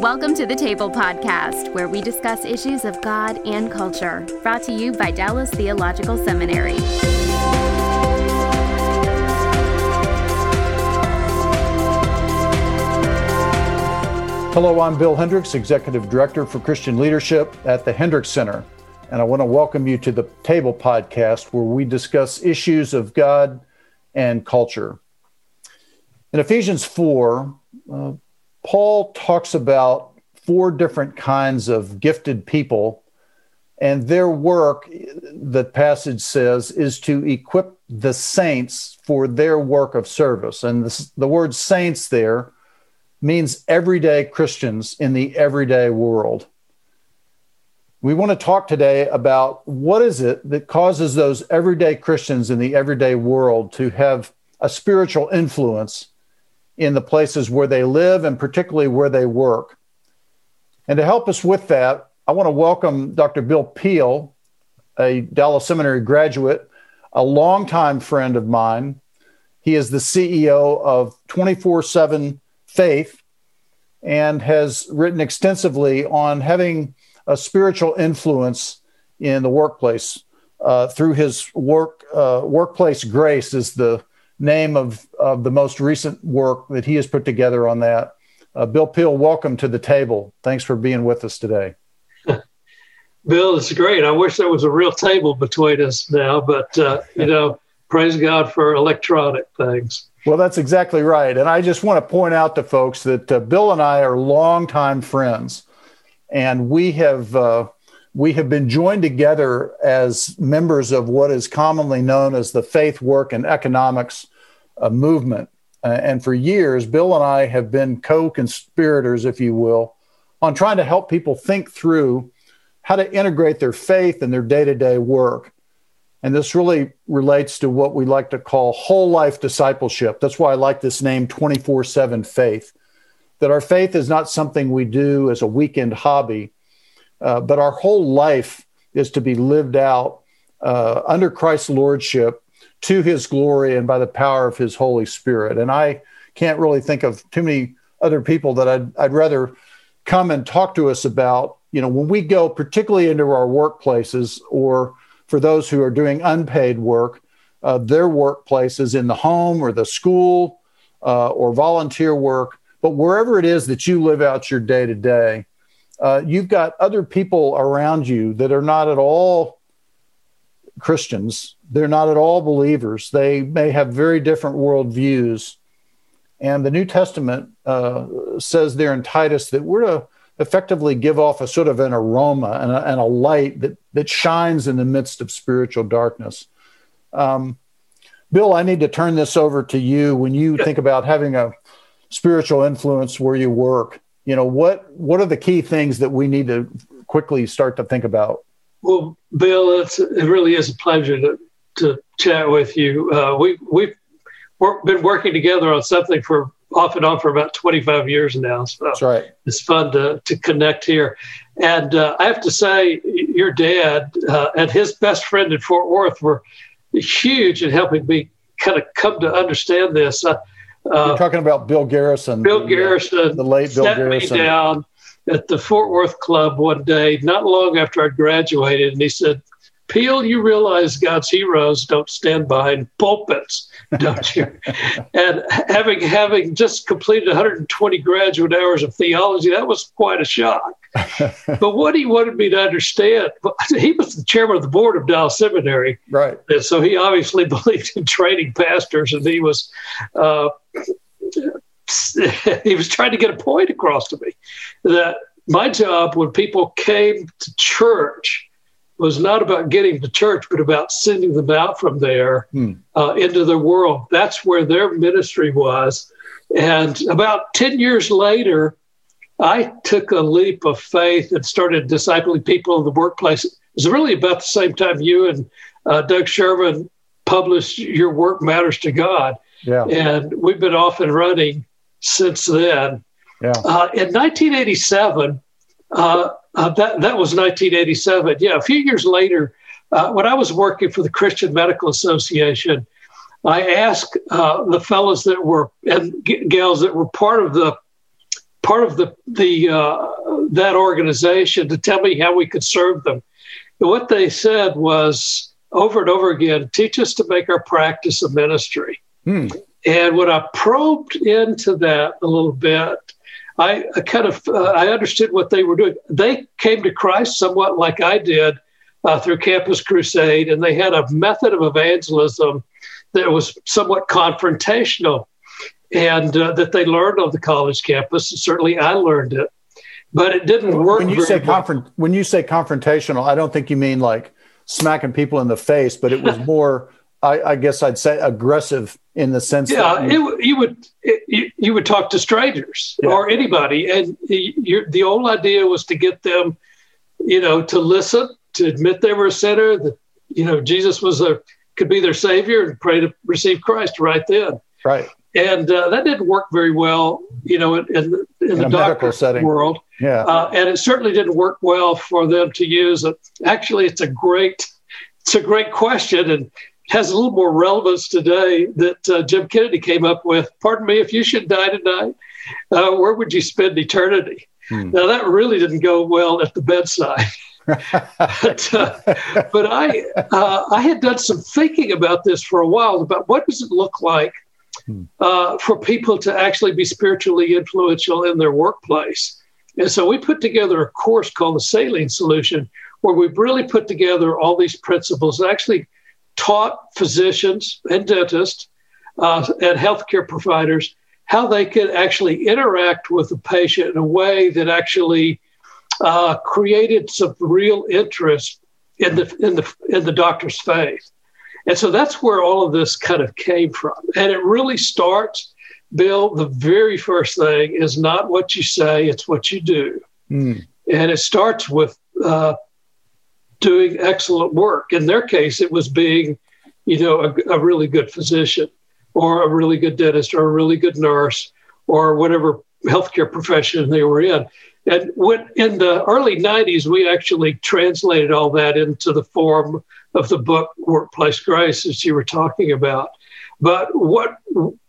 Welcome to the Table Podcast, where we discuss issues of God and culture. Brought to you by Dallas Theological Seminary. Hello, I'm Bill Hendricks, Executive Director for Christian Leadership at the Hendricks Center. And I want to welcome you to the Table Podcast, where we discuss issues of God and culture. In Ephesians 4, uh, Paul talks about four different kinds of gifted people, and their work, the passage says, is to equip the saints for their work of service. And this, the word saints there means everyday Christians in the everyday world. We want to talk today about what is it that causes those everyday Christians in the everyday world to have a spiritual influence in the places where they live and particularly where they work. And to help us with that, I want to welcome Dr. Bill Peel, a Dallas Seminary graduate, a longtime friend of mine. He is the CEO of 24 7 Faith and has written extensively on having a spiritual influence in the workplace uh, through his work. Uh, workplace Grace is the name of, of the most recent work that he has put together on that. Uh, Bill Peel, welcome to the table. Thanks for being with us today. Bill, it's great. I wish there was a real table between us now, but uh, you know, praise God for electronic things. Well, that's exactly right. And I just want to point out to folks that uh, Bill and I are longtime friends, and we have uh, we have been joined together as members of what is commonly known as the Faith Work and Economics uh, movement. Uh, and for years, Bill and I have been co conspirators, if you will, on trying to help people think through how to integrate their faith in their day to day work. And this really relates to what we like to call whole life discipleship. That's why I like this name 24 7 faith. That our faith is not something we do as a weekend hobby, uh, but our whole life is to be lived out uh, under Christ's lordship to his glory and by the power of his Holy Spirit. And I can't really think of too many other people that I'd, I'd rather come and talk to us about, you know, when we go particularly into our workplaces or for those who are doing unpaid work, uh, their workplaces in the home or the school uh, or volunteer work, but wherever it is that you live out your day to day, uh, you've got other people around you that are not at all Christians. They're not at all believers. They may have very different worldviews. And the New Testament uh, says there in Titus that we're to effectively give off a sort of an aroma and a, and a light that, that shines in the midst of spiritual darkness. Um, Bill, I need to turn this over to you. When you think about having a spiritual influence where you work, you know what what are the key things that we need to quickly start to think about? Well, Bill, it's, it really is a pleasure to to chat with you. Uh, we we've been working together on something for off and on for about 25 years now. So That's right. It's fun to to connect here. And uh, I have to say, your dad uh, and his best friend in Fort Worth were huge in helping me kind of come to understand this. Uh, Uh, you're talking about Bill Garrison. Bill Garrison, the late Bill Garrison, me down at the Fort Worth Club one day, not long after I graduated, and he said, Peel, you realize God's heroes don't stand behind pulpits, don't you? and having having just completed 120 graduate hours of theology, that was quite a shock. but what he wanted me to understand, he was the chairman of the board of Dallas Seminary, right? And so he obviously believed in training pastors, and he was. Uh, he was trying to get a point across to me that my job when people came to church was not about getting to church, but about sending them out from there hmm. uh, into the world. That's where their ministry was. And about 10 years later, I took a leap of faith and started discipling people in the workplace. It was really about the same time you and uh, Doug Sherman published Your Work Matters to God. Yeah. And we've been off and running since then. Yeah. Uh, in 1987, uh, uh, that that was 1987. Yeah, a few years later, uh, when I was working for the Christian Medical Association, I asked uh, the fellows that were and g- gals that were part of the part of the the uh, that organization to tell me how we could serve them. And what they said was over and over again, teach us to make our practice a ministry. Hmm. And when I probed into that a little bit, I, I kind of uh, I understood what they were doing. They came to Christ somewhat like I did uh, through Campus Crusade, and they had a method of evangelism that was somewhat confrontational, and uh, that they learned on the college campus. certainly, I learned it, but it didn't work. When you say confront, when you say confrontational, I don't think you mean like smacking people in the face, but it was more. I, I, guess I'd say aggressive in the sense yeah, you, it, you would it, you, you, would talk to strangers yeah. or anybody, and the old idea was to get them, you know, to listen, to admit they were a sinner, that you know Jesus was a could be their savior, and pray to receive Christ right then. Right. And uh, that didn't work very well, you know, in, in, in, in the medical setting world. Yeah. Uh, and it certainly didn't work well for them to use it. Actually, it's a great, it's a great question, and has a little more relevance today that uh, Jim Kennedy came up with. Pardon me, if you should die tonight, uh, where would you spend eternity? Hmm. Now that really didn't go well at the bedside. but, uh, but I uh, I had done some thinking about this for a while about what does it look like hmm. uh, for people to actually be spiritually influential in their workplace. And so we put together a course called the Saline Solution, where we've really put together all these principles and actually taught physicians and dentists uh, and healthcare providers how they could actually interact with the patient in a way that actually uh, created some real interest in the in the in the doctor's faith, and so that's where all of this kind of came from. And it really starts, Bill. The very first thing is not what you say; it's what you do, mm. and it starts with uh, doing excellent work. In their case, it was being, you know, a, a really good physician or a really good dentist or a really good nurse or whatever healthcare profession they were in. And when, in the early 90s, we actually translated all that into the form of the book Workplace Grace, as you were talking about. But what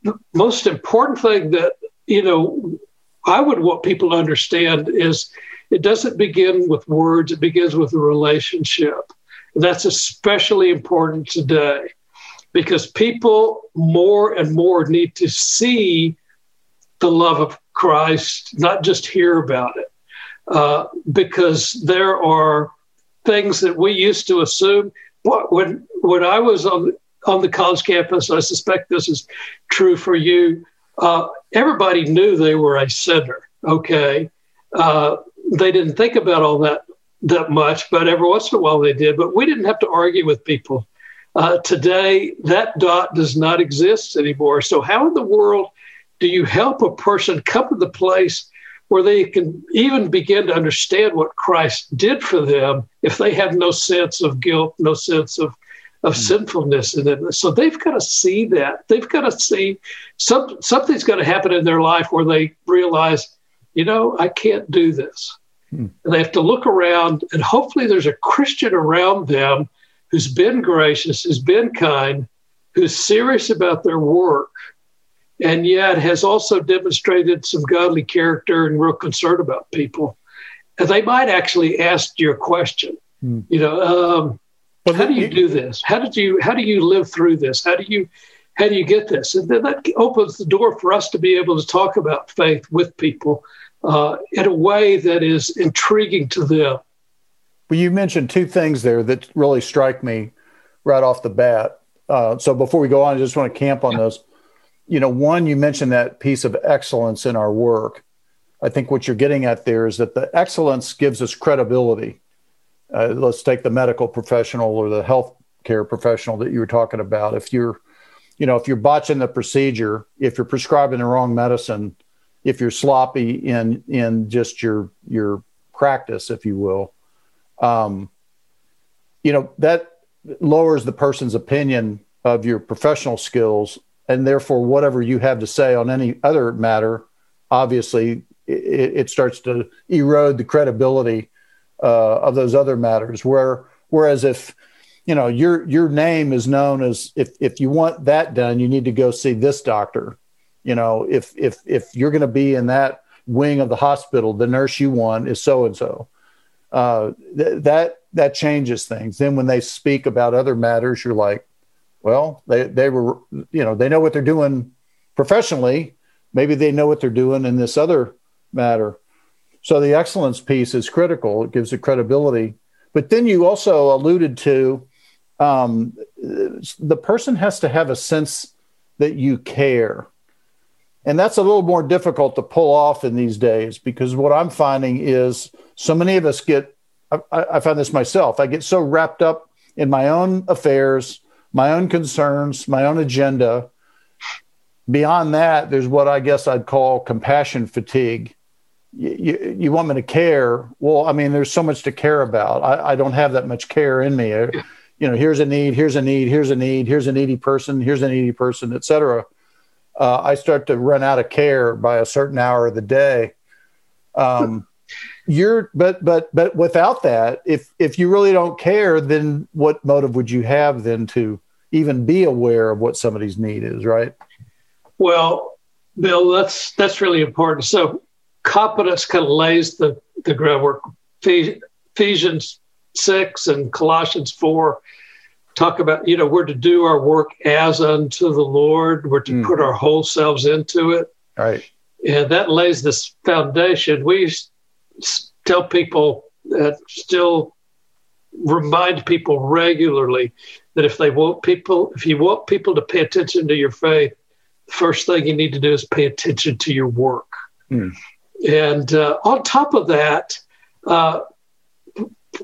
the most important thing that, you know, I would want people to understand is it doesn't begin with words, it begins with a relationship. And that's especially important today because people more and more need to see the love of Christ, not just hear about it. Uh, because there are things that we used to assume. When when I was on on the college campus, I suspect this is true for you. Uh, everybody knew they were a sinner. Okay, uh, they didn't think about all that that much, but every once in a while they did. But we didn't have to argue with people. Uh, today, that dot does not exist anymore. So, how in the world do you help a person come to the place where they can even begin to understand what Christ did for them if they have no sense of guilt, no sense of of mm-hmm. sinfulness in it. So they've got to see that. They've got to see some, something's going to happen in their life where they realize, you know, I can't do this. Hmm. And they have to look around, and hopefully there's a Christian around them who's been gracious, who's been kind, who's serious about their work, and yet has also demonstrated some godly character and real concern about people. And they might actually ask you a question. Hmm. You know, um, well, how do you do this? How did you how do you live through this? How do you how do you get this? And then that opens the door for us to be able to talk about faith with people uh, in a way that is intriguing to them. Well, you mentioned two things there that really strike me right off the bat. Uh, so before we go on, I just want to camp on those. You know, one, you mentioned that piece of excellence in our work. I think what you're getting at there is that the excellence gives us credibility. Uh, let's take the medical professional or the health care professional that you were talking about. If you're, you know, if you're botching the procedure, if you're prescribing the wrong medicine, if you're sloppy in in just your your practice, if you will, um, you know that lowers the person's opinion of your professional skills, and therefore whatever you have to say on any other matter, obviously it, it starts to erode the credibility uh, of those other matters. Where whereas if you know your your name is known as if if you want that done, you need to go see this doctor you know if if if you're going to be in that wing of the hospital, the nurse you want is so and so. That that changes things. Then when they speak about other matters, you're like, well, they they were you know they know what they're doing professionally. Maybe they know what they're doing in this other matter. So the excellence piece is critical. It gives it credibility. But then you also alluded to um, the person has to have a sense that you care. And that's a little more difficult to pull off in these days because what I'm finding is so many of us get, I, I find this myself, I get so wrapped up in my own affairs, my own concerns, my own agenda. Beyond that, there's what I guess I'd call compassion fatigue. You, you want me to care? Well i mean there's so much to care about. I, I, don't have that much care in me. You know here's a need here's a need here's a need here's a needy person here's a needy person etc uh, i start to run out of care by a certain hour of the day. Um, you're but but but without that if if you really don't care then what motive would you have then to even be aware of what somebody's need is right? Well bill that's that's really important. So competence kind of lays the, the groundwork. Ephesians 6 and Colossians 4 talk about, you know, we're to do our work as unto the Lord, we're to mm. put our whole selves into it. Right. And that lays this foundation. We tell people that still remind people regularly that if they want people, if you want people to pay attention to your faith, the first thing you need to do is pay attention to your work. Mm. And uh, on top of that, uh,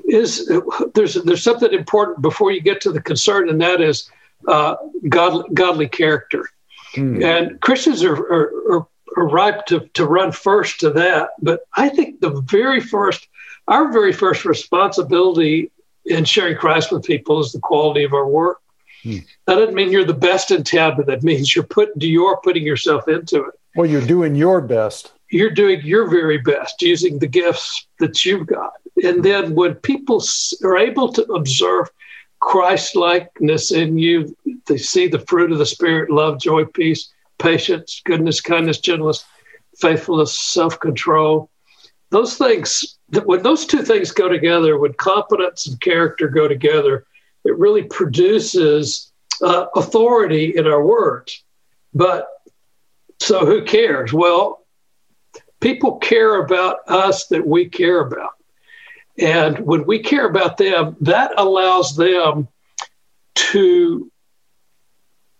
is there's there's something important before you get to the concern, and that is uh, godly, godly character. Mm. And Christians are, are, are, are ripe to, to run first to that. But I think the very first, our very first responsibility in sharing Christ with people is the quality of our work. Mm. That doesn't mean you're the best in town, but that means you're putting you're putting yourself into it. Well, you're doing your best you're doing your very best using the gifts that you've got. And then when people are able to observe Christ likeness in you, they see the fruit of the Spirit love, joy, peace, patience, goodness, kindness, gentleness, faithfulness, self control. Those things, when those two things go together, when competence and character go together, it really produces uh, authority in our words. But so who cares? Well, people care about us that we care about. And when we care about them, that allows them to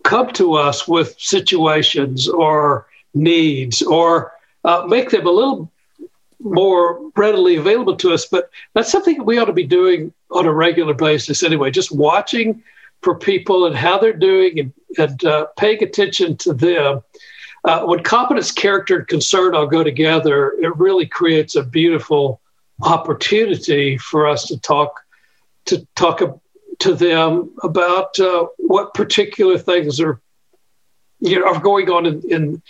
come to us with situations or needs or uh, make them a little more readily available to us. But that's something we ought to be doing on a regular basis anyway, just watching for people and how they're doing and, and uh, paying attention to them uh, when competence, character, and concern all go together, it really creates a beautiful opportunity for us to talk to talk to them about uh, what particular things are you know are going on in in,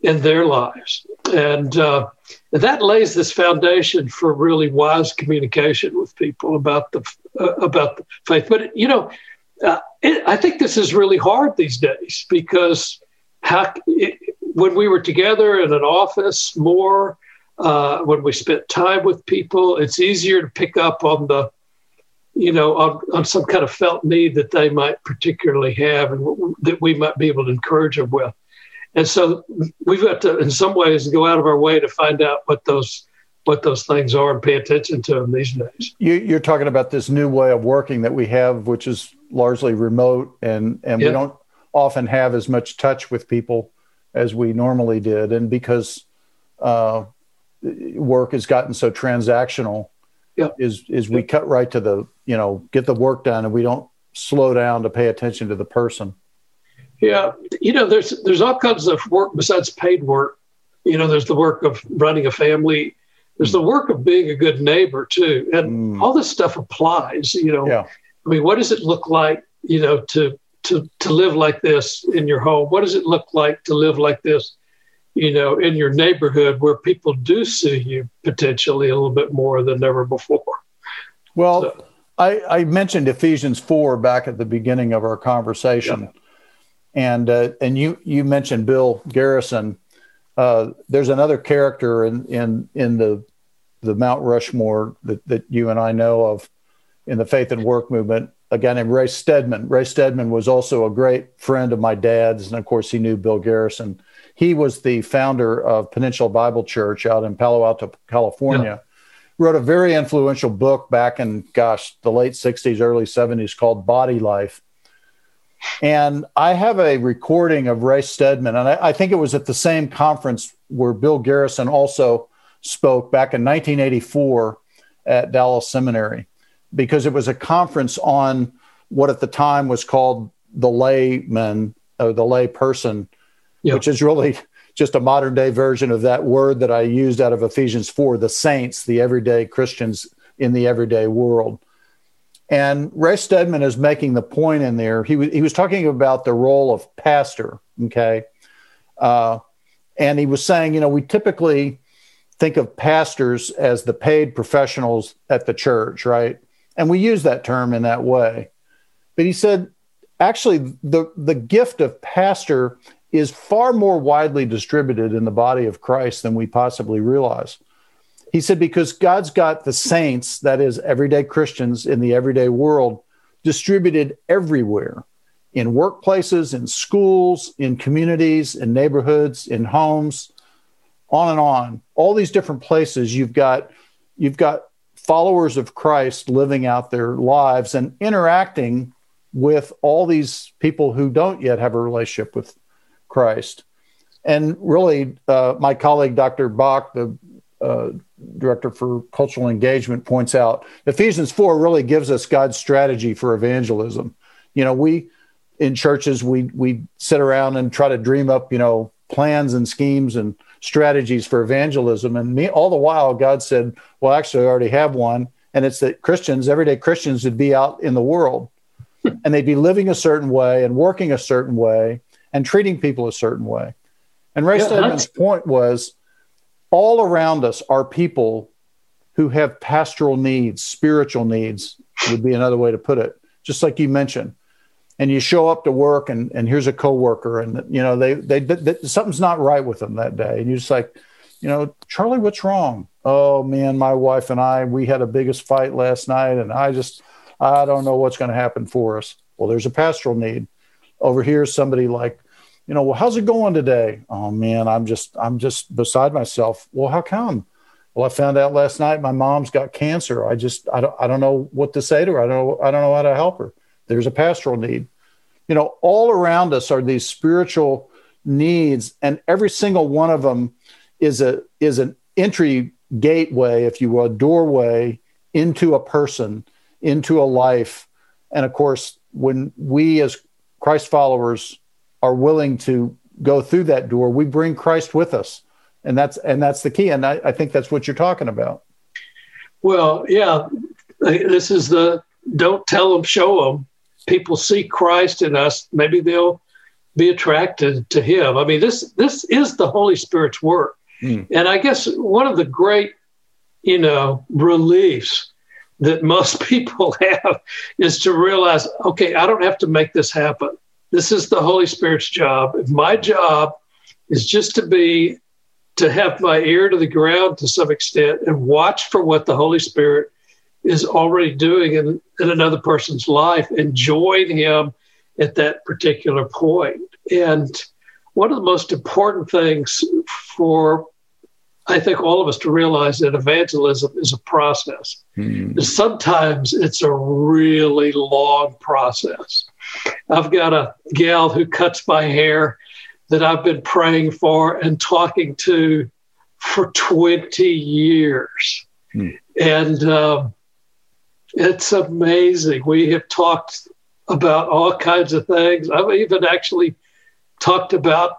in their lives, and uh, that lays this foundation for really wise communication with people about the uh, about the faith. But you know, uh, it, I think this is really hard these days because how it, when we were together in an office more, uh, when we spent time with people, it's easier to pick up on the, you know, on, on some kind of felt need that they might particularly have and w- that we might be able to encourage them with. And so we've got to, in some ways, go out of our way to find out what those what those things are and pay attention to them these days. You, are talking about this new way of working that we have, which is largely remote, and and yeah. we don't often have as much touch with people as we normally did. And because uh, work has gotten so transactional, yep. is is we cut right to the you know get the work done, and we don't slow down to pay attention to the person. Yeah, you know, there's there's all kinds of work besides paid work. You know, there's the work of running a family. There's the work of being a good neighbor too, and mm. all this stuff applies. You know, yeah. I mean, what does it look like? You know, to to, to live like this in your home? What does it look like to live like this, you know, in your neighborhood where people do see you potentially a little bit more than ever before? Well, so. I, I, mentioned Ephesians 4 back at the beginning of our conversation. Yeah. And uh, and you you mentioned Bill Garrison. uh, there's another character in in in the the Mount Rushmore that, that you and I know of in the faith and work movement, a guy named Ray Stedman. Ray Stedman was also a great friend of my dad's, and of course, he knew Bill Garrison. He was the founder of Peninsula Bible Church out in Palo Alto, California. Yeah. Wrote a very influential book back in, gosh, the late 60s, early 70s called Body Life. And I have a recording of Ray Stedman, and I, I think it was at the same conference where Bill Garrison also spoke back in 1984 at Dallas Seminary because it was a conference on what at the time was called the layman or the lay person, yeah. which is really just a modern day version of that word that I used out of Ephesians 4 the saints, the everyday Christians in the everyday world. And Ray Stedman is making the point in there. He, w- he was talking about the role of pastor, okay? Uh, and he was saying, you know, we typically think of pastors as the paid professionals at the church, right? And we use that term in that way. But he said, actually, the, the gift of pastor is far more widely distributed in the body of Christ than we possibly realize. He said, because God's got the saints, that is, everyday Christians in the everyday world, distributed everywhere in workplaces, in schools, in communities, in neighborhoods, in homes, on and on. All these different places, you've got you've got followers of Christ living out their lives and interacting with all these people who don't yet have a relationship with Christ. And really, uh, my colleague, Dr. Bock, the uh, director for cultural engagement, points out Ephesians 4 really gives us God's strategy for evangelism. You know, we in churches, we, we sit around and try to dream up, you know, plans and schemes and strategies for evangelism. And me, all the while, God said, Well, actually, I already have one. And it's that Christians, everyday Christians, would be out in the world hmm. and they'd be living a certain way and working a certain way and treating people a certain way. And Ray yeah, Stedman's point was all around us are people who have pastoral needs, spiritual needs, would be another way to put it, just like you mentioned. And you show up to work, and, and here's a coworker, and you know they, they, they something's not right with them that day, and you're just like, you know, Charlie, what's wrong? Oh man, my wife and I, we had a biggest fight last night, and I just, I don't know what's going to happen for us. Well, there's a pastoral need over here. Somebody like, you know, well, how's it going today? Oh man, I'm just I'm just beside myself. Well, how come? Well, I found out last night my mom's got cancer. I just I don't I don't know what to say to her. I don't I don't know how to help her. There's a pastoral need. You know, all around us are these spiritual needs, and every single one of them is a is an entry gateway, if you will, a doorway into a person, into a life. And of course, when we as Christ followers are willing to go through that door, we bring Christ with us. And that's and that's the key. And I, I think that's what you're talking about. Well, yeah. This is the don't tell them, show them. People see Christ in us. Maybe they'll be attracted to him. I mean, this this is the Holy Spirit's work. Mm. And I guess one of the great, you know, reliefs that most people have is to realize, okay, I don't have to make this happen. This is the Holy Spirit's job. My job is just to be, to have my ear to the ground to some extent and watch for what the Holy Spirit is already doing in, in another person's life and join him at that particular point. And one of the most important things for I think all of us to realize that evangelism is a process. Mm. Sometimes it's a really long process. I've got a gal who cuts my hair that I've been praying for and talking to for 20 years. Hmm. And um, it's amazing. We have talked about all kinds of things. I've even actually talked about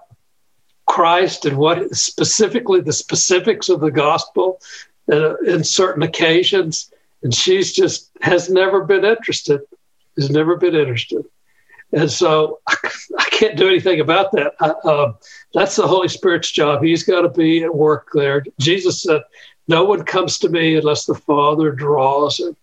Christ and what specifically the specifics of the gospel uh, in certain occasions. And she's just has never been interested, has never been interested. And so I can't do anything about that. Uh, that's the Holy Spirit's job. He's got to be at work there. Jesus said, No one comes to me unless the Father draws him.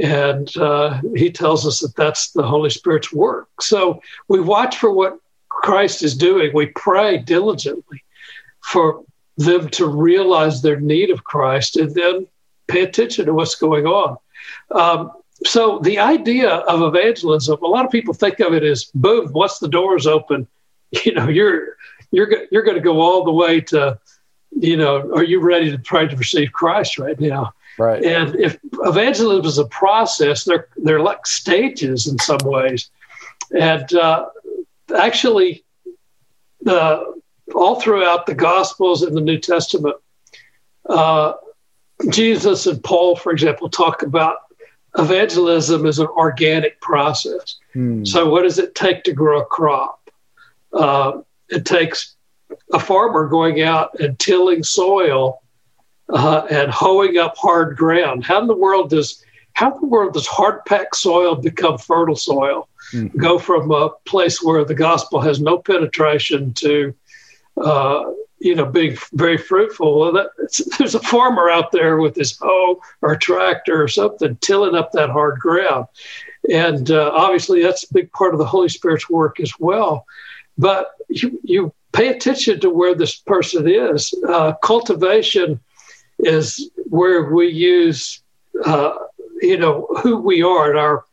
And uh, he tells us that that's the Holy Spirit's work. So we watch for what Christ is doing. We pray diligently. for them to realize their need of Christ and then pay attention to what's going on. Um, so the idea of evangelism, a lot of people think of it as boom, once the doors open, you know, you're you're you're going to go all the way to, you know, are you ready to try to receive Christ right now? Right. And if evangelism is a process, they're they're like stages in some ways, and uh, actually, uh, all throughout the Gospels and the New Testament, uh, Jesus and Paul, for example, talk about evangelism as an organic process. Hmm. So, what does it take to grow a crop? Uh, it takes a farmer going out and tilling soil uh, and hoeing up hard ground. How in the world does how in the world does hard packed soil become fertile soil? Mm-hmm. Go from a place where the gospel has no penetration to uh, you know, being very fruitful. Well, that, there's a farmer out there with his hoe or tractor or something tilling up that hard ground. And uh, obviously, that's a big part of the Holy Spirit's work as well. But you, you pay attention to where this person is. Uh, cultivation is where we use, uh, you know, who we are and our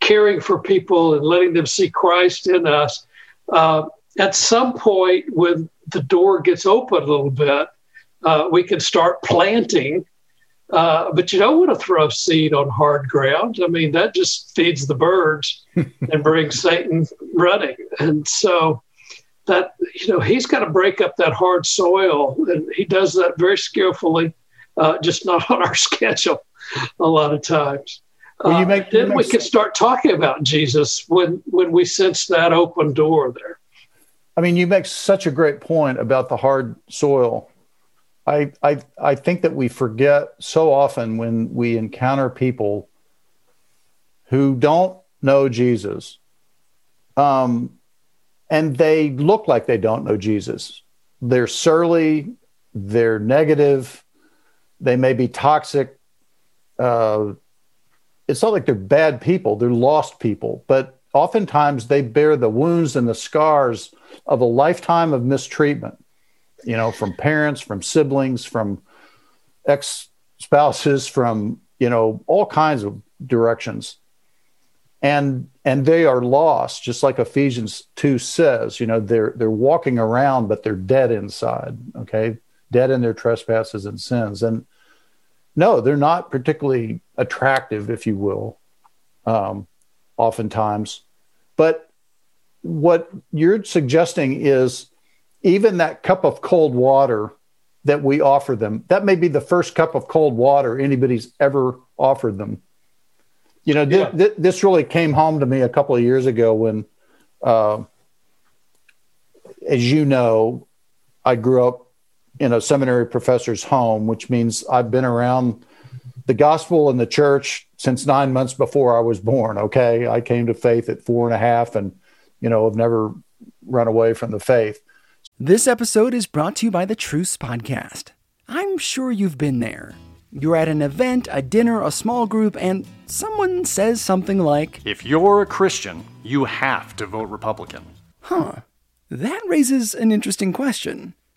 caring for people and letting them see Christ in us. Uh, at some point, when the door gets open a little bit, uh, we can start planting. Uh, but you don't want to throw seed on hard ground. I mean, that just feeds the birds and brings Satan running. And so that, you know, he's got to break up that hard soil. And he does that very skillfully, uh, just not on our schedule a lot of times. Well, you make, uh, then make... we can start talking about Jesus when, when we sense that open door there. I mean, you make such a great point about the hard soil. I, I, I think that we forget so often when we encounter people who don't know Jesus, um, and they look like they don't know Jesus. They're surly, they're negative, they may be toxic. Uh, it's not like they're bad people, they're lost people, but oftentimes they bear the wounds and the scars of a lifetime of mistreatment, you know, from parents, from siblings, from ex spouses, from, you know, all kinds of directions. And and they are lost, just like Ephesians 2 says, you know, they're they're walking around, but they're dead inside. Okay. Dead in their trespasses and sins. And no, they're not particularly attractive, if you will, um, oftentimes. But what you're suggesting is even that cup of cold water that we offer them, that may be the first cup of cold water anybody's ever offered them. You know, th- yeah. th- this really came home to me a couple of years ago when, uh, as you know, I grew up in a seminary professor's home, which means I've been around the gospel and the church since nine months before I was born. Okay. I came to faith at four and a half and you know, have never run away from the faith. This episode is brought to you by the Truce Podcast. I'm sure you've been there. You're at an event, a dinner, a small group, and someone says something like, If you're a Christian, you have to vote Republican. Huh. That raises an interesting question.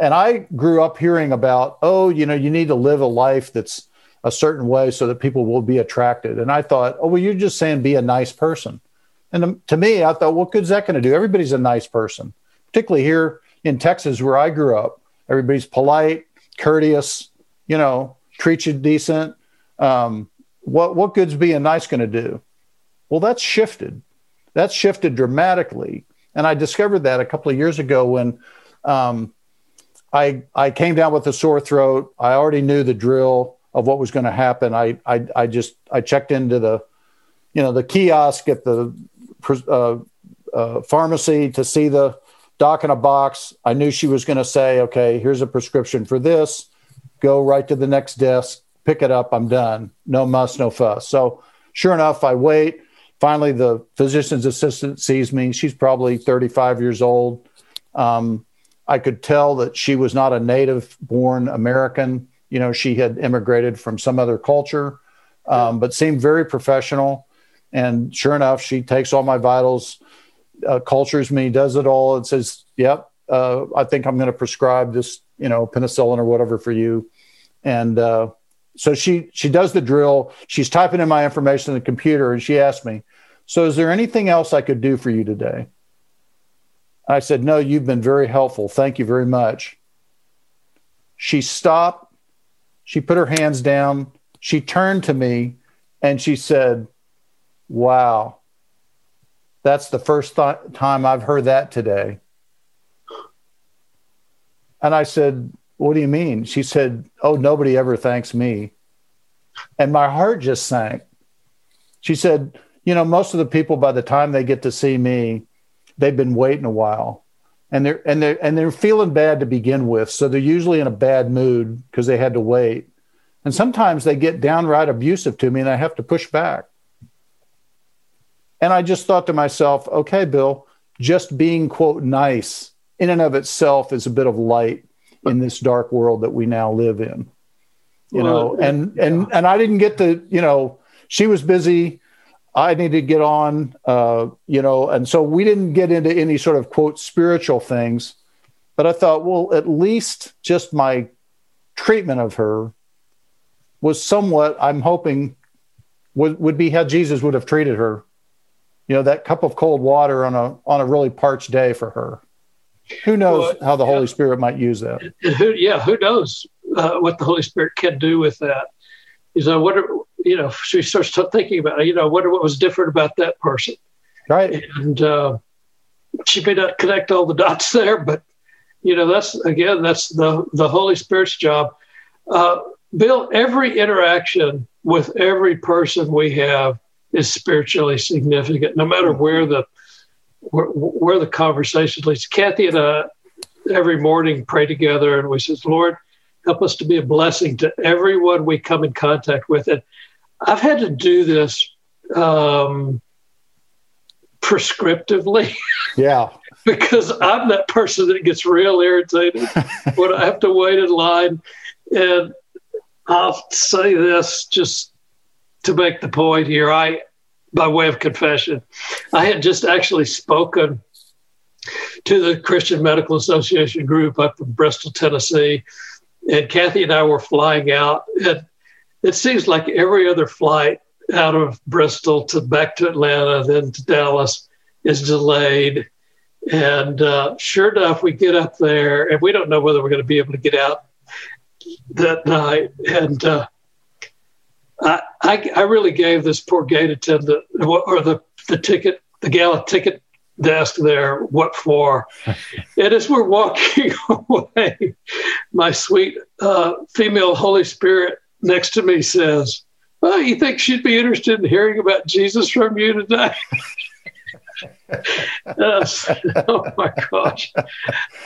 And I grew up hearing about, oh, you know, you need to live a life that's a certain way so that people will be attracted. And I thought, oh, well, you're just saying be a nice person. And to me, I thought, what good's that going to do? Everybody's a nice person, particularly here in Texas where I grew up. Everybody's polite, courteous, you know, treat you decent. Um, what what good's being nice going to do? Well, that's shifted. That's shifted dramatically And I discovered that a couple of years ago when um, I I came down with a sore throat. I already knew the drill of what was going to happen. I, I I just I checked into the you know the kiosk at the uh, uh, pharmacy to see the doc in a box. I knew she was going to say, "Okay, here's a prescription for this. Go right to the next desk, pick it up. I'm done. No muss, no fuss." So sure enough, I wait. Finally, the physician's assistant sees me. She's probably 35 years old. Um, I could tell that she was not a native born American. You know, she had immigrated from some other culture, um, but seemed very professional. And sure enough, she takes all my vitals, uh, cultures me, does it all, and says, "Yep, uh, I think I'm going to prescribe this, you know, penicillin or whatever for you." And uh, so she she does the drill. She's typing in my information in the computer, and she asked me, "So is there anything else I could do for you today?" I said, "No, you've been very helpful. Thank you very much." She stopped. She put her hands down. She turned to me, and she said, "Wow." That's the first th- time I've heard that today. And I said, what do you mean? She said, Oh, nobody ever thanks me. And my heart just sank. She said, You know, most of the people, by the time they get to see me, they've been waiting a while. And they're and they're and they're feeling bad to begin with. So they're usually in a bad mood because they had to wait. And sometimes they get downright abusive to me and I have to push back. And I just thought to myself, okay, Bill, just being quote nice in and of itself is a bit of light in this dark world that we now live in you know and and and i didn't get to you know she was busy i needed to get on uh you know and so we didn't get into any sort of quote spiritual things but i thought well at least just my treatment of her was somewhat i'm hoping would, would be how jesus would have treated her you know that cup of cold water on a on a really parched day for her who knows well, how the Holy Spirit might use that? Who, yeah, who knows uh, what the Holy Spirit can do with that? You know, what are, you know, she starts thinking about, you know, what what was different about that person, right? And uh, she may not connect all the dots there, but you know, that's again, that's the the Holy Spirit's job. Uh, Bill, every interaction with every person we have is spiritually significant, no matter where the where, where the conversation leads. Kathy and I every morning pray together, and we says, Lord, help us to be a blessing to everyone we come in contact with. And I've had to do this um, prescriptively. Yeah. because I'm that person that gets real irritated when I have to wait in line. And I'll say this just to make the point here. I by way of confession. I had just actually spoken to the Christian Medical Association group up in Bristol, Tennessee, and Kathy and I were flying out. And it seems like every other flight out of Bristol to back to Atlanta, then to Dallas, is delayed. And uh, sure enough, we get up there, and we don't know whether we're going to be able to get out that night. And uh, I, I, I really gave this poor gate attendant or the, the ticket, the gala ticket desk there, what for? and as we're walking away, my sweet uh, female Holy Spirit next to me says, "Oh, you think she'd be interested in hearing about Jesus from you today?" oh my gosh!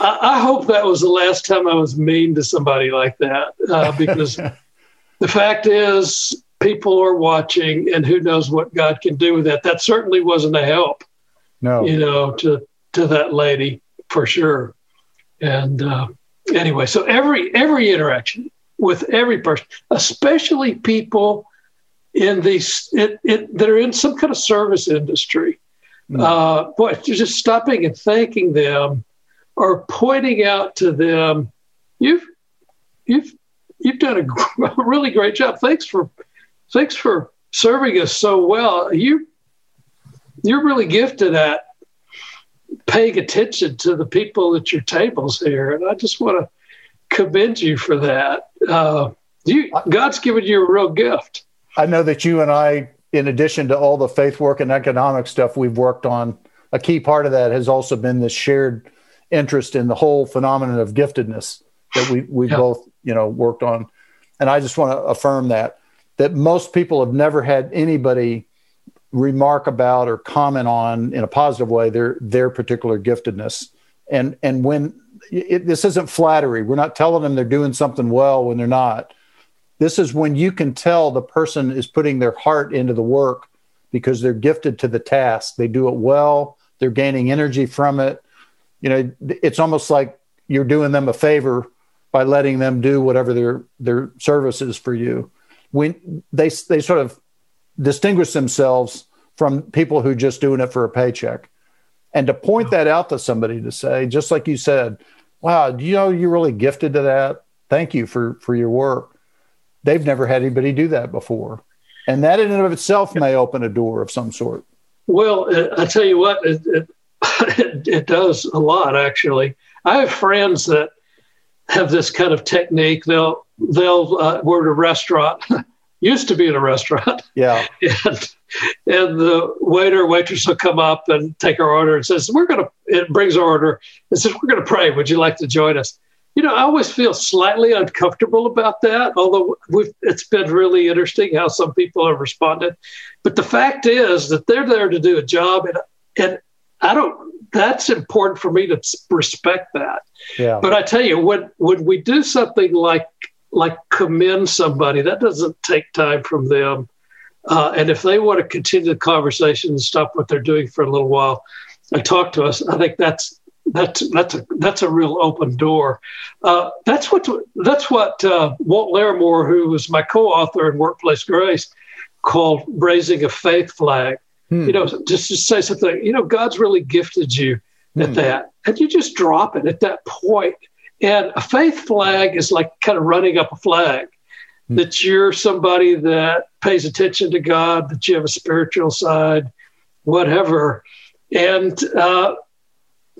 I, I, hope that was the last time I was mean to somebody like that, uh, because the fact is, people are watching, and who knows what God can do with that. That certainly wasn't a help. No, you know, to to that lady for sure. And uh, anyway, so every every interaction with every person, especially people in these it, it, that are in some kind of service industry, mm. uh, boy, just stopping and thanking them or pointing out to them, you've you've you've done a really great job. Thanks for thanks for serving us so well. You you're really gifted at paying attention to the people at your tables here, and I just want to commend you for that. Uh, you, God's given you a real gift. I know that you and I, in addition to all the faith work and economic stuff we've worked on a key part of that has also been this shared interest in the whole phenomenon of giftedness that we we yeah. both you know worked on, and I just want to affirm that that most people have never had anybody remark about or comment on in a positive way their their particular giftedness and and when it, this isn't flattery. We're not telling them they're doing something well when they're not. This is when you can tell the person is putting their heart into the work because they're gifted to the task. They do it well. They're gaining energy from it. You know it's almost like you're doing them a favor by letting them do whatever their their service is for you. When they they sort of distinguish themselves from people who just doing it for a paycheck. And to point that out to somebody to say, just like you said, wow, do you know you're really gifted to that? Thank you for for your work. They've never had anybody do that before. And that in and of itself may open a door of some sort. Well, I tell you what, it, it, it does a lot actually. I have friends that have this kind of technique. They'll they'll uh, we're at a restaurant used to be in a restaurant. Yeah. And, and the waiter waitress will come up and take our order and says, We're going to, it brings our order and says, We're going to pray. Would you like to join us? You know, I always feel slightly uncomfortable about that, although it's been really interesting how some people have responded. But the fact is that they're there to do a job, and, and I don't, that's important for me to respect that. Yeah. But I tell you, when, when we do something like like commend somebody. That doesn't take time from them. Uh, and if they want to continue the conversation and stop what they're doing for a little while and talk to us, I think that's that's that's a that's a real open door. Uh, that's what that's what uh, Walt Larimore, who was my co-author in Workplace Grace, called raising a faith flag. Hmm. You know, just to say something. You know, God's really gifted you hmm. at that, and you just drop it at that point and a faith flag is like kind of running up a flag mm-hmm. that you're somebody that pays attention to God, that you have a spiritual side, whatever. And uh,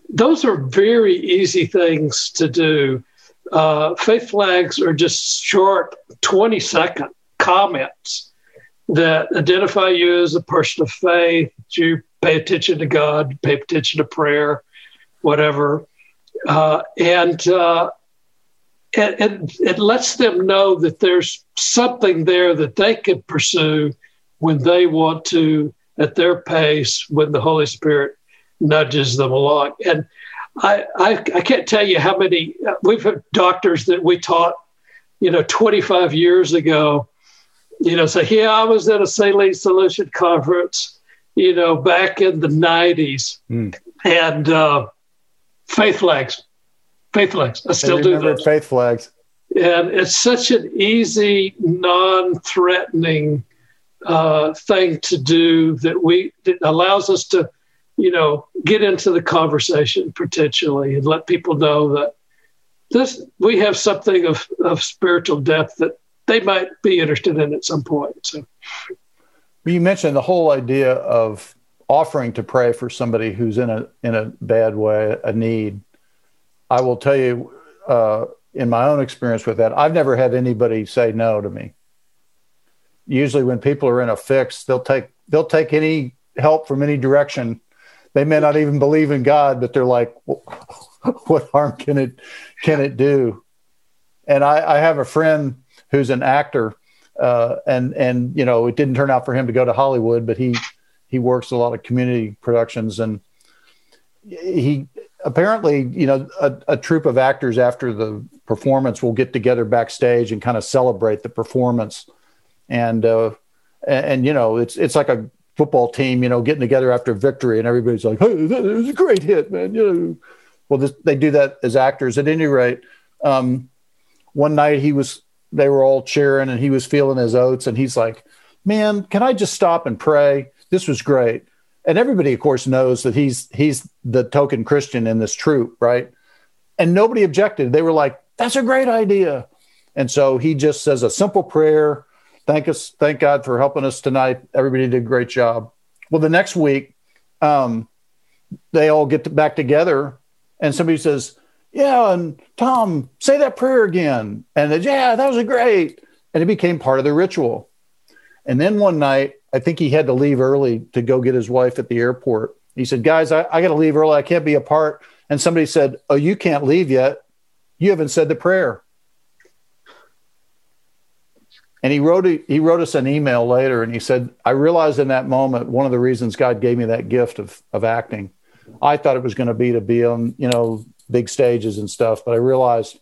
those are very easy things to do. Uh, faith flags are just short 20 second comments that identify you as a person of faith, you pay attention to God, pay attention to prayer, whatever. Uh, and, uh, and, and it lets them know that there's something there that they can pursue when they want to at their pace when the Holy Spirit nudges them along. And I, I, I can't tell you how many we've had doctors that we taught, you know, 25 years ago, you know, say, yeah, I was at a saline solution conference, you know, back in the 90s. Mm. And uh, faith flags. Faith flags. I still do those. Faith flags. And it's such an easy, non-threatening uh, thing to do that we that allows us to, you know, get into the conversation potentially and let people know that this we have something of, of spiritual depth that they might be interested in at some point. So you mentioned the whole idea of offering to pray for somebody who's in a in a bad way, a need. I will tell you, uh, in my own experience with that, I've never had anybody say no to me. Usually, when people are in a fix, they'll take they'll take any help from any direction. They may not even believe in God, but they're like, "What harm can it can it do?" And I, I have a friend who's an actor, uh, and and you know, it didn't turn out for him to go to Hollywood, but he he works a lot of community productions and he apparently you know a, a troupe of actors after the performance will get together backstage and kind of celebrate the performance. And uh and, and you know it's it's like a football team you know getting together after victory and everybody's like hey it was a great hit man you know. Well this, they do that as actors. At any rate um one night he was they were all cheering and he was feeling his oats and he's like man can i just stop and pray this was great. And everybody, of course, knows that he's he's the token Christian in this troupe, right? And nobody objected. They were like, "That's a great idea." And so he just says a simple prayer. Thank us, thank God for helping us tonight. Everybody did a great job. Well, the next week, um, they all get to, back together, and somebody says, "Yeah, and Tom, say that prayer again." And they, yeah, that was great. And it became part of the ritual. And then one night, I think he had to leave early to go get his wife at the airport. He said, Guys, I, I got to leave early. I can't be a part. And somebody said, Oh, you can't leave yet. You haven't said the prayer. And he wrote a, he wrote us an email later, and he said, "I realized in that moment one of the reasons God gave me that gift of of acting. I thought it was going to be to be on you know big stages and stuff, but I realized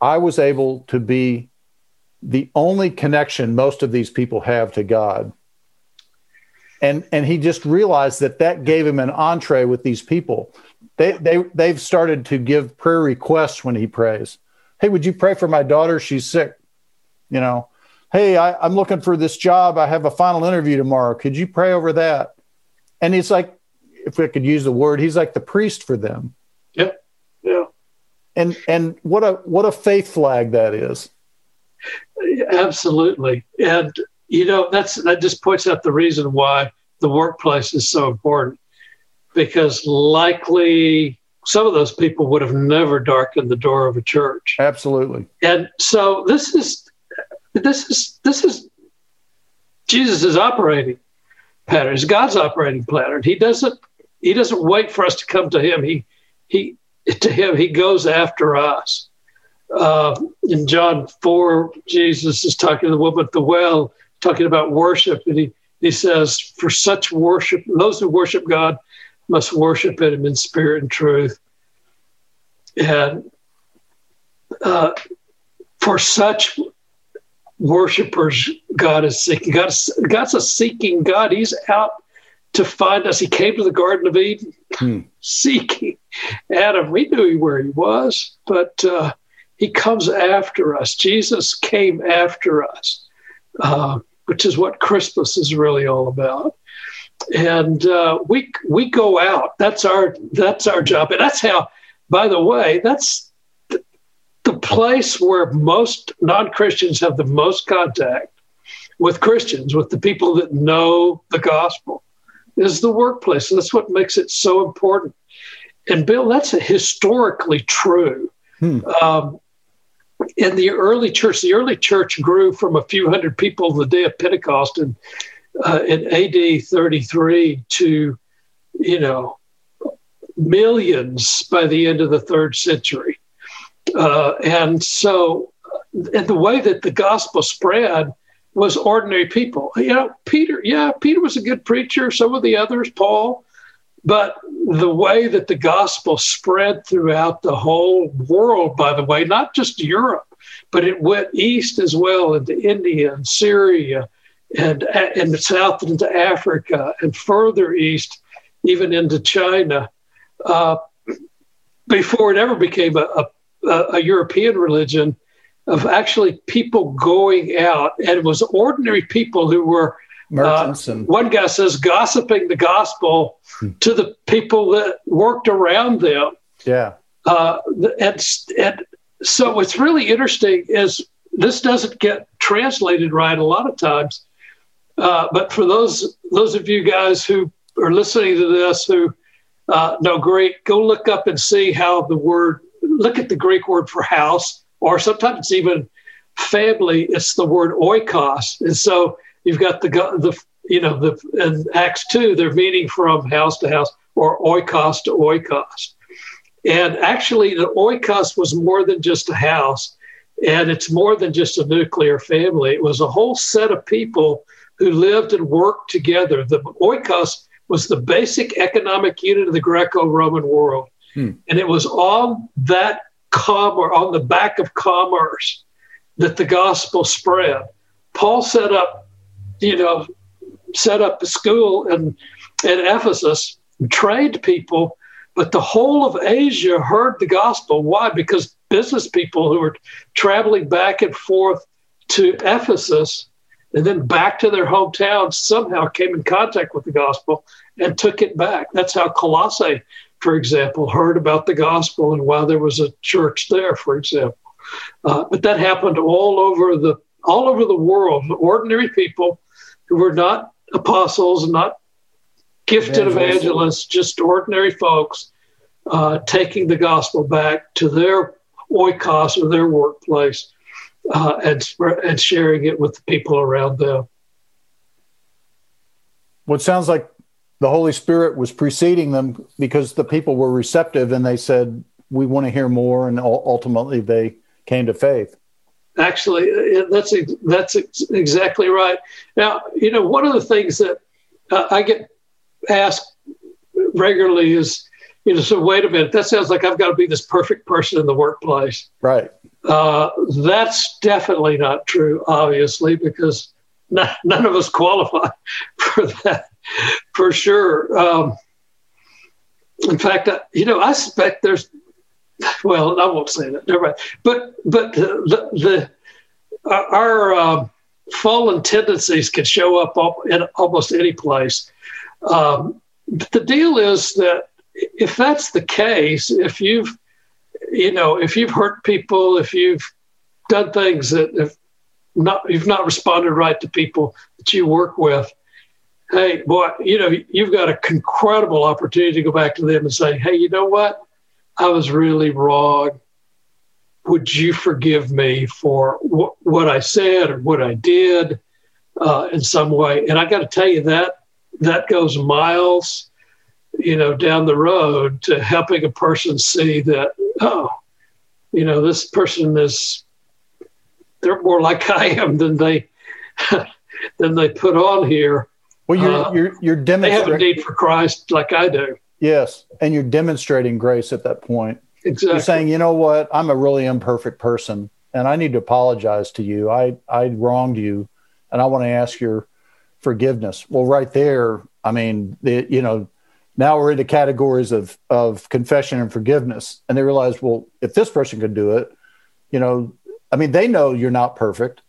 I was able to be the only connection most of these people have to God. And and he just realized that that gave him an entree with these people. They they they've started to give prayer requests when he prays. Hey, would you pray for my daughter? She's sick. You know, hey, I, I'm looking for this job. I have a final interview tomorrow. Could you pray over that? And he's like, if I could use the word, he's like the priest for them. Yeah, yeah. And and what a what a faith flag that is. Absolutely. And you know, that's that just points out the reason why the workplace is so important. Because likely some of those people would have never darkened the door of a church. Absolutely. And so this is this is this is Jesus' is operating pattern. It's God's operating pattern. He doesn't he doesn't wait for us to come to him. He he to him he goes after us uh, in John 4, Jesus is talking to the woman at the well, talking about worship. And he, he says, For such worship, those who worship God must worship Him in spirit and truth. And uh, for such worshipers, God is seeking. God is, God's a seeking God. He's out to find us. He came to the Garden of Eden hmm. seeking Adam. We knew where he was, but uh, he comes after us. Jesus came after us, uh, which is what Christmas is really all about. And uh, we we go out. That's our that's our job, and that's how. By the way, that's the, the place where most non Christians have the most contact with Christians, with the people that know the gospel, is the workplace. And that's what makes it so important. And Bill, that's historically true. Hmm. Um, in the early church, the early church grew from a few hundred people the day of Pentecost in, uh, in AD 33 to, you know, millions by the end of the third century. Uh, and so, and the way that the gospel spread was ordinary people. You know, Peter, yeah, Peter was a good preacher. Some of the others, Paul, but the way that the gospel spread throughout the whole world, by the way, not just Europe, but it went east as well into India and Syria and, and south into Africa and further east, even into China, uh, before it ever became a, a, a European religion of actually people going out. And it was ordinary people who were merchants uh, and one guy says gossiping the gospel. To the people that worked around them. Yeah. Uh, and, and so what's really interesting is this doesn't get translated right a lot of times. Uh, but for those those of you guys who are listening to this who uh, know Greek, go look up and see how the word look at the Greek word for house, or sometimes it's even family. It's the word oikos, and so you've got the the you know the in Acts two they're meeting from house to house or oikos to oikos, and actually the oikos was more than just a house, and it's more than just a nuclear family. It was a whole set of people who lived and worked together. The oikos was the basic economic unit of the Greco-Roman world, hmm. and it was on that commerce on the back of commerce that the gospel spread. Paul set up you know, set up a school in, in Ephesus, trained people, but the whole of Asia heard the gospel. Why? Because business people who were traveling back and forth to Ephesus and then back to their hometown somehow came in contact with the gospel and took it back. That's how Colossae, for example, heard about the gospel and why there was a church there, for example. Uh, but that happened all over the all over the world. Ordinary people who were not apostles, not gifted evangelists, evangelists just ordinary folks uh, taking the gospel back to their oikos or their workplace uh, and, and sharing it with the people around them. What sounds like the Holy Spirit was preceding them because the people were receptive and they said, "We want to hear more," and ultimately they came to faith. Actually, that's that's exactly right. Now, you know, one of the things that uh, I get asked regularly is, you know, so wait a minute, that sounds like I've got to be this perfect person in the workplace. Right. Uh, that's definitely not true, obviously, because not, none of us qualify for that, for sure. Um, in fact, uh, you know, I suspect there's well, I won't say that. Never mind. But but the the our uh, fallen tendencies can show up in almost any place. Um, the deal is that if that's the case, if you've you know if you've hurt people, if you've done things that have not you've not responded right to people that you work with, hey boy, you know you've got an incredible opportunity to go back to them and say, hey, you know what? I was really wrong. Would you forgive me for wh- what I said or what I did uh, in some way? And I got to tell you that that goes miles, you know, down the road to helping a person see that oh, you know, this person is they're more like I am than they than they put on here. Well, you're uh, you're you're demonstrating. They have a need for Christ like I do. Yes, and you're demonstrating grace at that point. Exactly. You're saying, you know what, I'm a really imperfect person, and I need to apologize to you. I I wronged you, and I want to ask your forgiveness. Well, right there, I mean, the, you know, now we're into categories of of confession and forgiveness, and they realize, well, if this person could do it, you know, I mean, they know you're not perfect,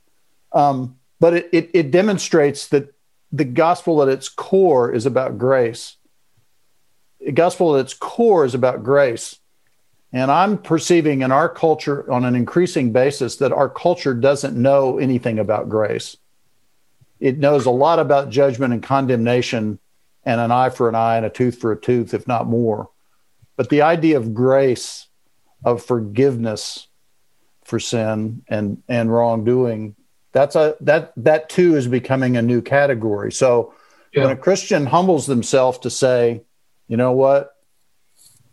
um, but it, it it demonstrates that the gospel at its core is about grace gospel at its core is about grace. And I'm perceiving in our culture on an increasing basis that our culture doesn't know anything about grace. It knows a lot about judgment and condemnation and an eye for an eye and a tooth for a tooth, if not more. But the idea of grace, of forgiveness for sin and, and wrongdoing, that's a that that too is becoming a new category. So yeah. when a Christian humbles themselves to say, you know what?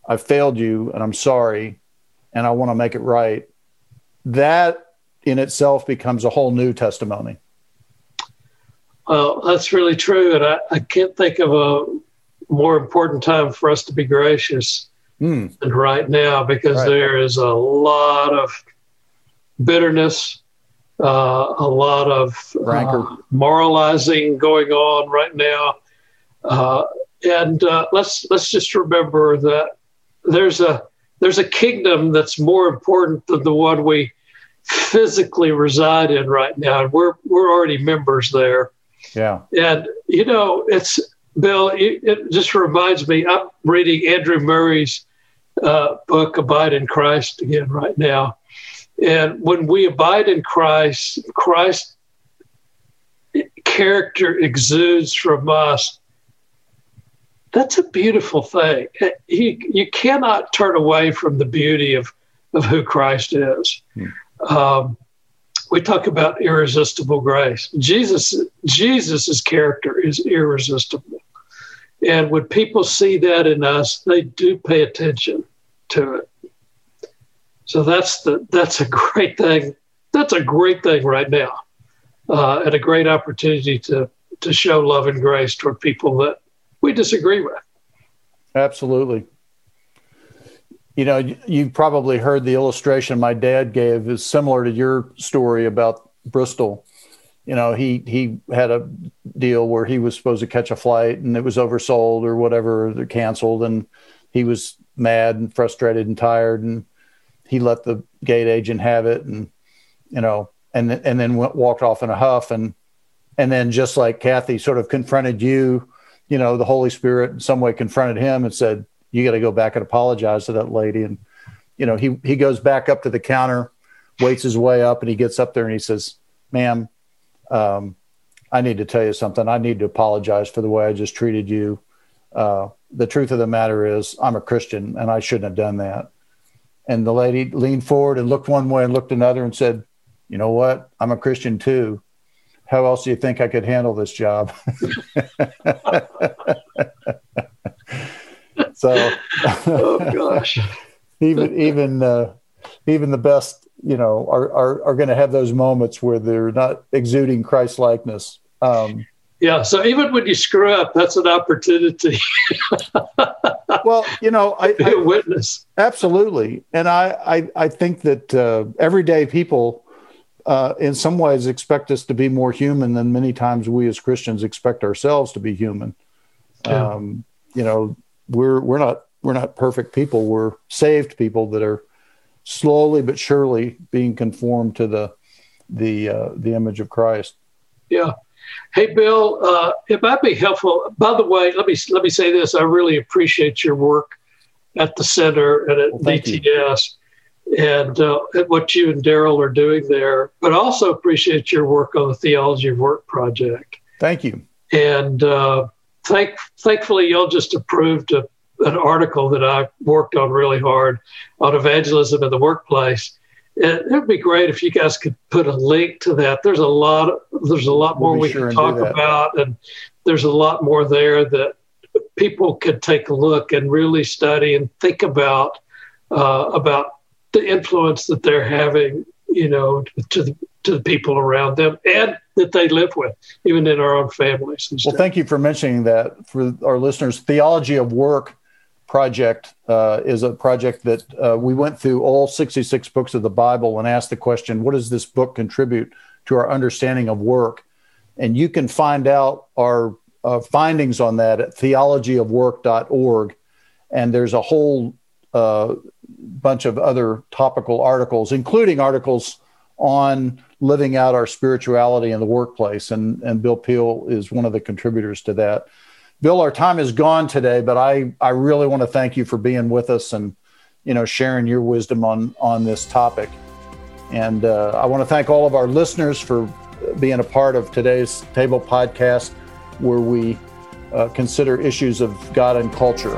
I failed you and I'm sorry and I want to make it right. That in itself becomes a whole new testimony. Well, that's really true. And I, I can't think of a more important time for us to be gracious mm. than right now because right. there is a lot of bitterness, uh, a lot of uh, moralizing going on right now. Uh, and uh, let's let's just remember that there's a there's a kingdom that's more important than the one we physically reside in right now, and we're we're already members there. Yeah, and you know it's Bill. It, it just reminds me. I'm reading Andrew Murray's uh, book "Abide in Christ" again right now, and when we abide in Christ, Christ character exudes from us that's a beautiful thing. You, you cannot turn away from the beauty of, of who Christ is. Hmm. Um, we talk about irresistible grace. Jesus Jesus's character is irresistible. And when people see that in us, they do pay attention to it. So that's the that's a great thing. That's a great thing right now, uh, and a great opportunity to to show love and grace toward people that we disagree with. Absolutely. You know, you probably heard the illustration my dad gave is similar to your story about Bristol. You know, he he had a deal where he was supposed to catch a flight and it was oversold or whatever, they're canceled, and he was mad and frustrated and tired, and he let the gate agent have it, and you know, and and then went, walked off in a huff, and and then just like Kathy sort of confronted you you know, the Holy Spirit in some way confronted him and said, "You got to go back and apologize to that lady." And you know, he he goes back up to the counter, waits his way up, and he gets up there and he says, "Ma'am, um, I need to tell you something. I need to apologize for the way I just treated you. Uh, the truth of the matter is, I'm a Christian, and I shouldn't have done that." And the lady leaned forward and looked one way and looked another and said, "You know what? I'm a Christian too." How else do you think I could handle this job? so, oh gosh, even even uh, even the best, you know, are are, are going to have those moments where they're not exuding Christ likeness. Um, yeah. So even when you screw up, that's an opportunity. well, you know, I, a witness. Absolutely, and I I, I think that uh, everyday people. Uh, in some ways, expect us to be more human than many times we as Christians expect ourselves to be human. Yeah. Um, you know, we're we're not we're not perfect people. We're saved people that are slowly but surely being conformed to the the uh, the image of Christ. Yeah. Hey, Bill, uh, it might be helpful. By the way, let me let me say this: I really appreciate your work at the center and at well, DTS, and uh, what you and Darrell are doing there. But also appreciate your work on the Theology of Work project. Thank you. And uh, thank thankfully, y'all just approved a, an article that I worked on really hard on evangelism in the workplace it would be great if you guys could put a link to that. There's a lot. Of, there's a lot more we'll we sure can talk about, and there's a lot more there that people could take a look and really study and think about uh, about the influence that they're having, you know, to the to the people around them and that they live with, even in our own families. Well, thank you for mentioning that for our listeners. Theology of Work project uh, is a project that uh, we went through all 66 books of the Bible and asked the question, what does this book contribute to our understanding of work? And you can find out our uh, findings on that at theologyofwork.org. And there's a whole uh, bunch of other topical articles, including articles on living out our spirituality in the workplace. And, and Bill Peel is one of the contributors to that. Bill, our time is gone today, but I, I really want to thank you for being with us and, you know, sharing your wisdom on, on this topic. And uh, I want to thank all of our listeners for being a part of today's Table podcast, where we uh, consider issues of God and culture.